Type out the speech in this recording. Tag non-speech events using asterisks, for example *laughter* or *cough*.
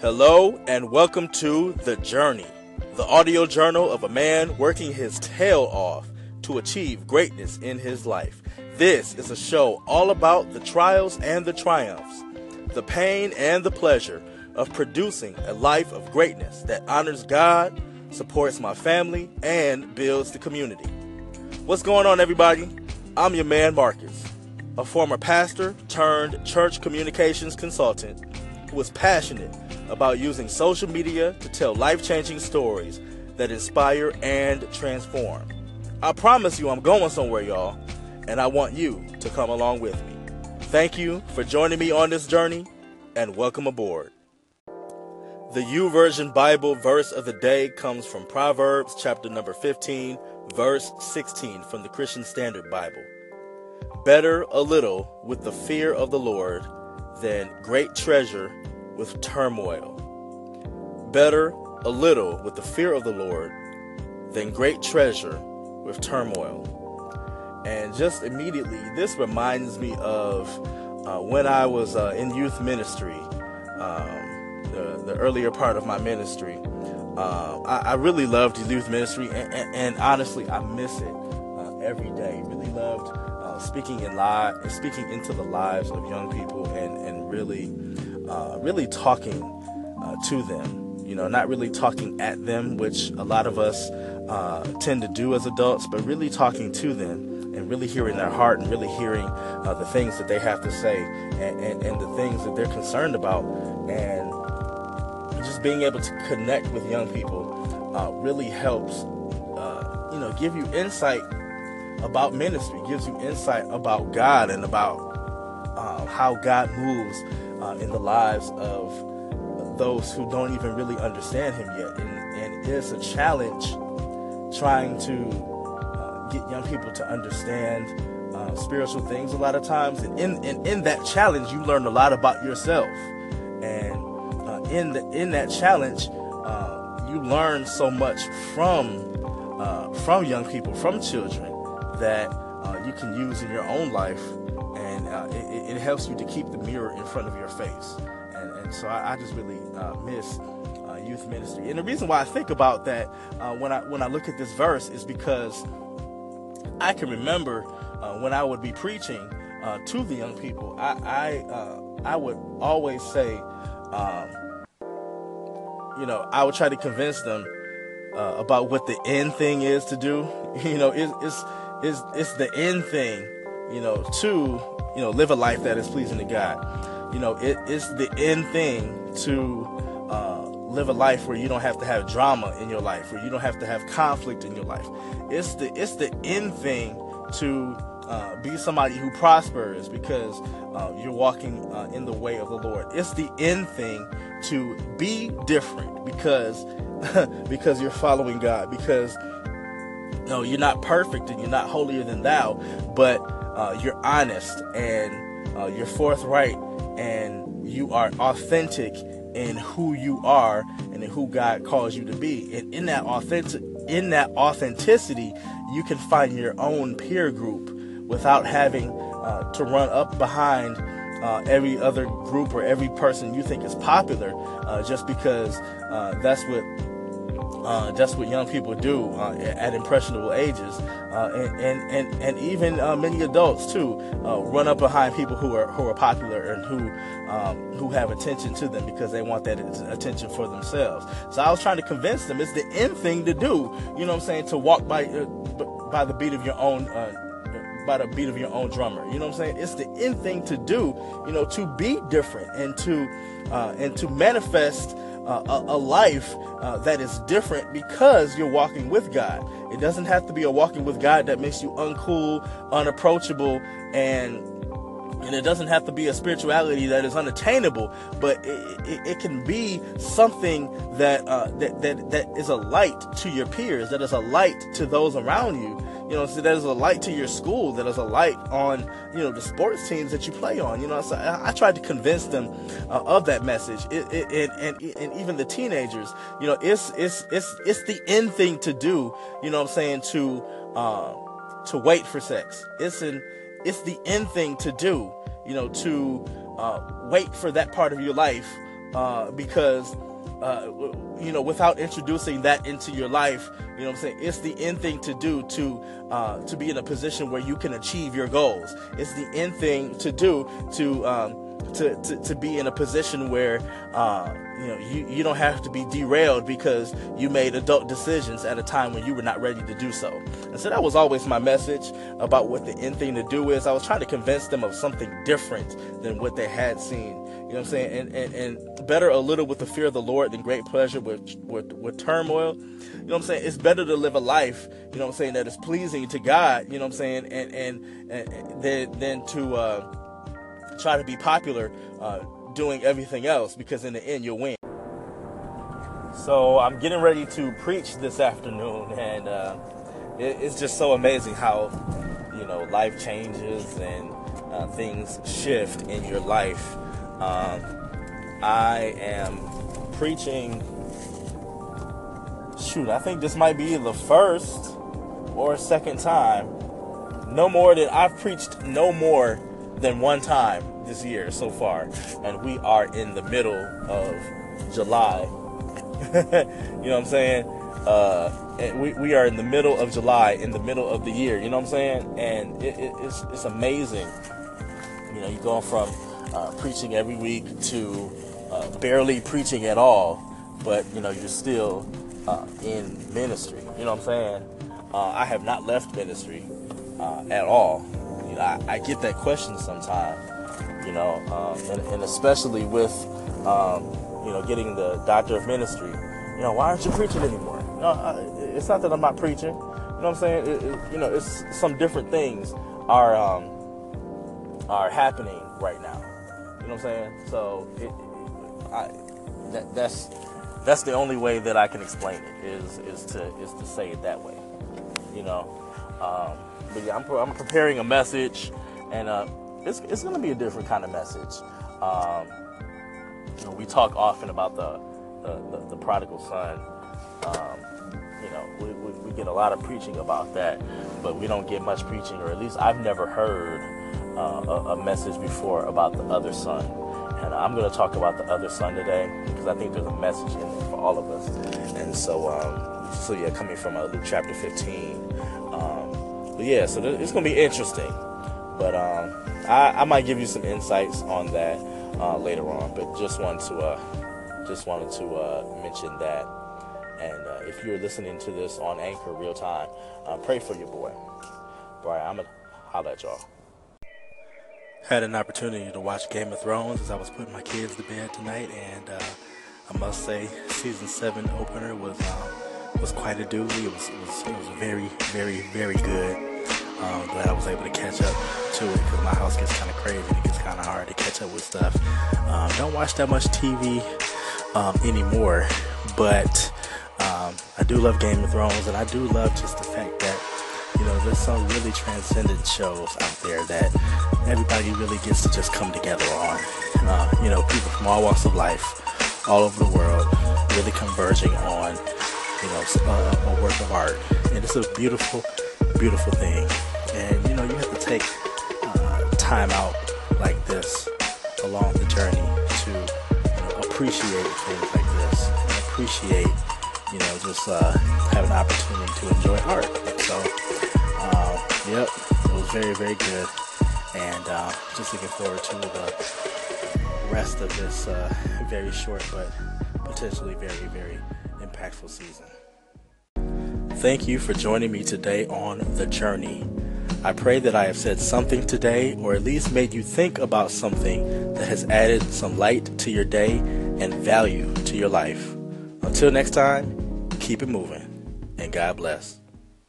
Hello, and welcome to The Journey, the audio journal of a man working his tail off to achieve greatness in his life. This is a show all about the trials and the triumphs, the pain and the pleasure of producing a life of greatness that honors God, supports my family, and builds the community. What's going on, everybody? I'm your man, Marcus, a former pastor turned church communications consultant who is passionate about using social media to tell life changing stories that inspire and transform. I promise you, I'm going somewhere, y'all, and I want you to come along with me. Thank you for joining me on this journey, and welcome aboard. The YouVersion Bible verse of the day comes from Proverbs chapter number 15, verse 16 from the Christian Standard Bible. Better a little with the fear of the Lord than great treasure with turmoil. Better a little with the fear of the Lord than great treasure with turmoil. And just immediately, this reminds me of uh, when I was uh, in youth ministry, um, the, the earlier part of my ministry. Uh, I, I, really loved youth ministry, and, and, and honestly, I miss it uh, every day. Really loved speaking in live, speaking into the lives of young people, and and really uh, really talking uh, to them. You know, not really talking at them, which a lot of us uh, tend to do as adults, but really talking to them and really hearing their heart and really hearing uh, the things that they have to say and, and, and the things that they're concerned about. And just being able to connect with young people uh, really helps, uh, you know, give you insight about ministry, gives you insight about God and about how God moves uh, in the lives of those who don't even really understand Him yet. And, and it's a challenge trying to uh, get young people to understand uh, spiritual things a lot of times. And in, and in that challenge, you learn a lot about yourself. And uh, in, the, in that challenge, uh, you learn so much from, uh, from young people, from children, that you can use in your own life and uh, it, it, helps you to keep the mirror in front of your face. And, and so I, I, just really uh, miss uh, youth ministry. And the reason why I think about that uh, when I when I look at this verse is because I can remember uh, when I would be preaching uh, to the young people, I I, I would always say, um, you know, I would try to convince them about what the end thing is to do. *laughs* You know, it's it's it's, it's the end thing you know, to you know, live a life that is pleasing to God. You know, it is the end thing to uh, live a life where you don't have to have drama in your life, where you don't have to have conflict in your life. It's the it's the end thing to uh, be somebody who prospers because uh, you're walking uh, in the way of the Lord. It's the end thing to be different because *laughs* because you're following God because no, you're not perfect and you're not holier than thou, but uh, you're honest and uh, you're forthright and you are authentic in who you are and in who God calls you to be. And in that authentic in that authenticity, you can find your own peer group without having uh, to run up behind uh, every other group or every person you think is popular uh, just because uh, that's what uh, that's what young people do uh, at impressionable ages, uh, and, and, and and even uh, many adults too uh, run up behind people who are who are popular and who um, who have attention to them because they want that attention for themselves. So I was trying to convince them it's the end thing to do. You know what I'm saying? To walk by uh, by the beat of your own by the beat of your own drummer. You know what I'm saying? It's the end thing to do, you know, to be different and to uh, and to manifest a, a, life uh, that is different because you're walking with God. It doesn't have to be a walking with God that makes you uncool, unapproachable, and and it doesn't have to be a spirituality that is unattainable, but it, it, it can be something that, uh, that that that is a light to your peers, that is a light to those around you, you know, so there's a light to your school, there's a light on, you know, the sports teams that you play on. You know, so I, I tried to convince them uh, of that message. It, it, it, and and even the teenagers, you know, it's it's it's it's the end thing to do. You know, what I'm saying to uh, to wait for sex. It's an it's the end thing to do. You know, to uh, wait for that part of your life uh, because uh, you know, without introducing that into your life, you know what I'm saying? It's the end thing to do to uh, to be in a position where you can achieve your goals. It's the end thing to do to um, to, to, to be in a position where uh, you know you, you don't have to be derailed because you made adult decisions at a time when you were not ready to do so. And so that was always my message about what the end thing to do is. I was trying to convince them of something different than what they had seen you know what I'm saying? And, and, and better a little with the fear of the Lord than great pleasure with, with, with turmoil. You know what I'm saying? It's better to live a life, you know what I'm saying, that is pleasing to God, you know what I'm saying, and, and, and than, than to uh, try to be popular uh, doing everything else because in the end you'll win. So I'm getting ready to preach this afternoon, and uh, it, it's just so amazing how, you know, life changes and uh, things shift in your life. Um, I am preaching. Shoot, I think this might be the first or second time. No more than I've preached no more than one time this year so far, and we are in the middle of July. *laughs* you know what I'm saying? Uh, we, we are in the middle of July, in the middle of the year. You know what I'm saying? And it, it, it's it's amazing. You know, you're going from uh, preaching every week to uh, barely preaching at all, but you know you're still uh, in ministry. You know what I'm saying? Uh, I have not left ministry uh, at all. You know, I, I, get that question sometimes. You know, um, and, and, especially with um, you know getting the doctor of ministry. You know, why aren't you preaching anymore? No, it's not that I'm not preaching. You know what I'm saying? It, it, you know, it's some different things are um, are happening right now know what I'm saying? So it, I, that, that's that's the only way that I can explain it is is to is to say it that way. You know, um, but yeah, I'm, I'm preparing a message, and uh, it's it's gonna be a different kind of message. Um, you know, we talk often about the the, the, the prodigal son. Um, you know, we, we, we, get a lot of preaching about that, but we don't get much preaching, or at least I've never heard uh, a, message before about the other son. And I'm going to talk about the other son today because I think there's a message in there for all of us. And so, um, so yeah, coming from uh, Luke chapter 15. Um, but yeah, so th- it's going to be interesting. But um, I, I, might give you some insights on that uh, later on. But just wanted to uh, just wanted to uh, mention that. And uh, if you're listening to this on Anchor real time, pray for your boy. Right, I'm gonna holler at y'all had an opportunity to watch Game of Thrones as I was putting my kids to bed tonight, and uh, I must say, season seven opener was uh, was quite a doozy. It was, it was it was very very very good. Um, glad I was able to catch up to it because my house gets kind of crazy. It gets kind of hard to catch up with stuff. Um, don't watch that much TV um, anymore, but um, I do love Game of Thrones, and I do love just the fact that there's some really transcendent shows out there that everybody really gets to just come together on. Uh, you know, people from all walks of life, all over the world, really converging on, you know, a, a work of art. And it's a beautiful, beautiful thing. And, you know, you have to take uh, time out like this along the journey to you know, appreciate things like this and appreciate, you know, just uh, have an opportunity to enjoy art. So, Yep, it was very, very good. And uh, just looking forward to the rest of this uh, very short but potentially very, very impactful season. Thank you for joining me today on The Journey. I pray that I have said something today, or at least made you think about something that has added some light to your day and value to your life. Until next time, keep it moving, and God bless.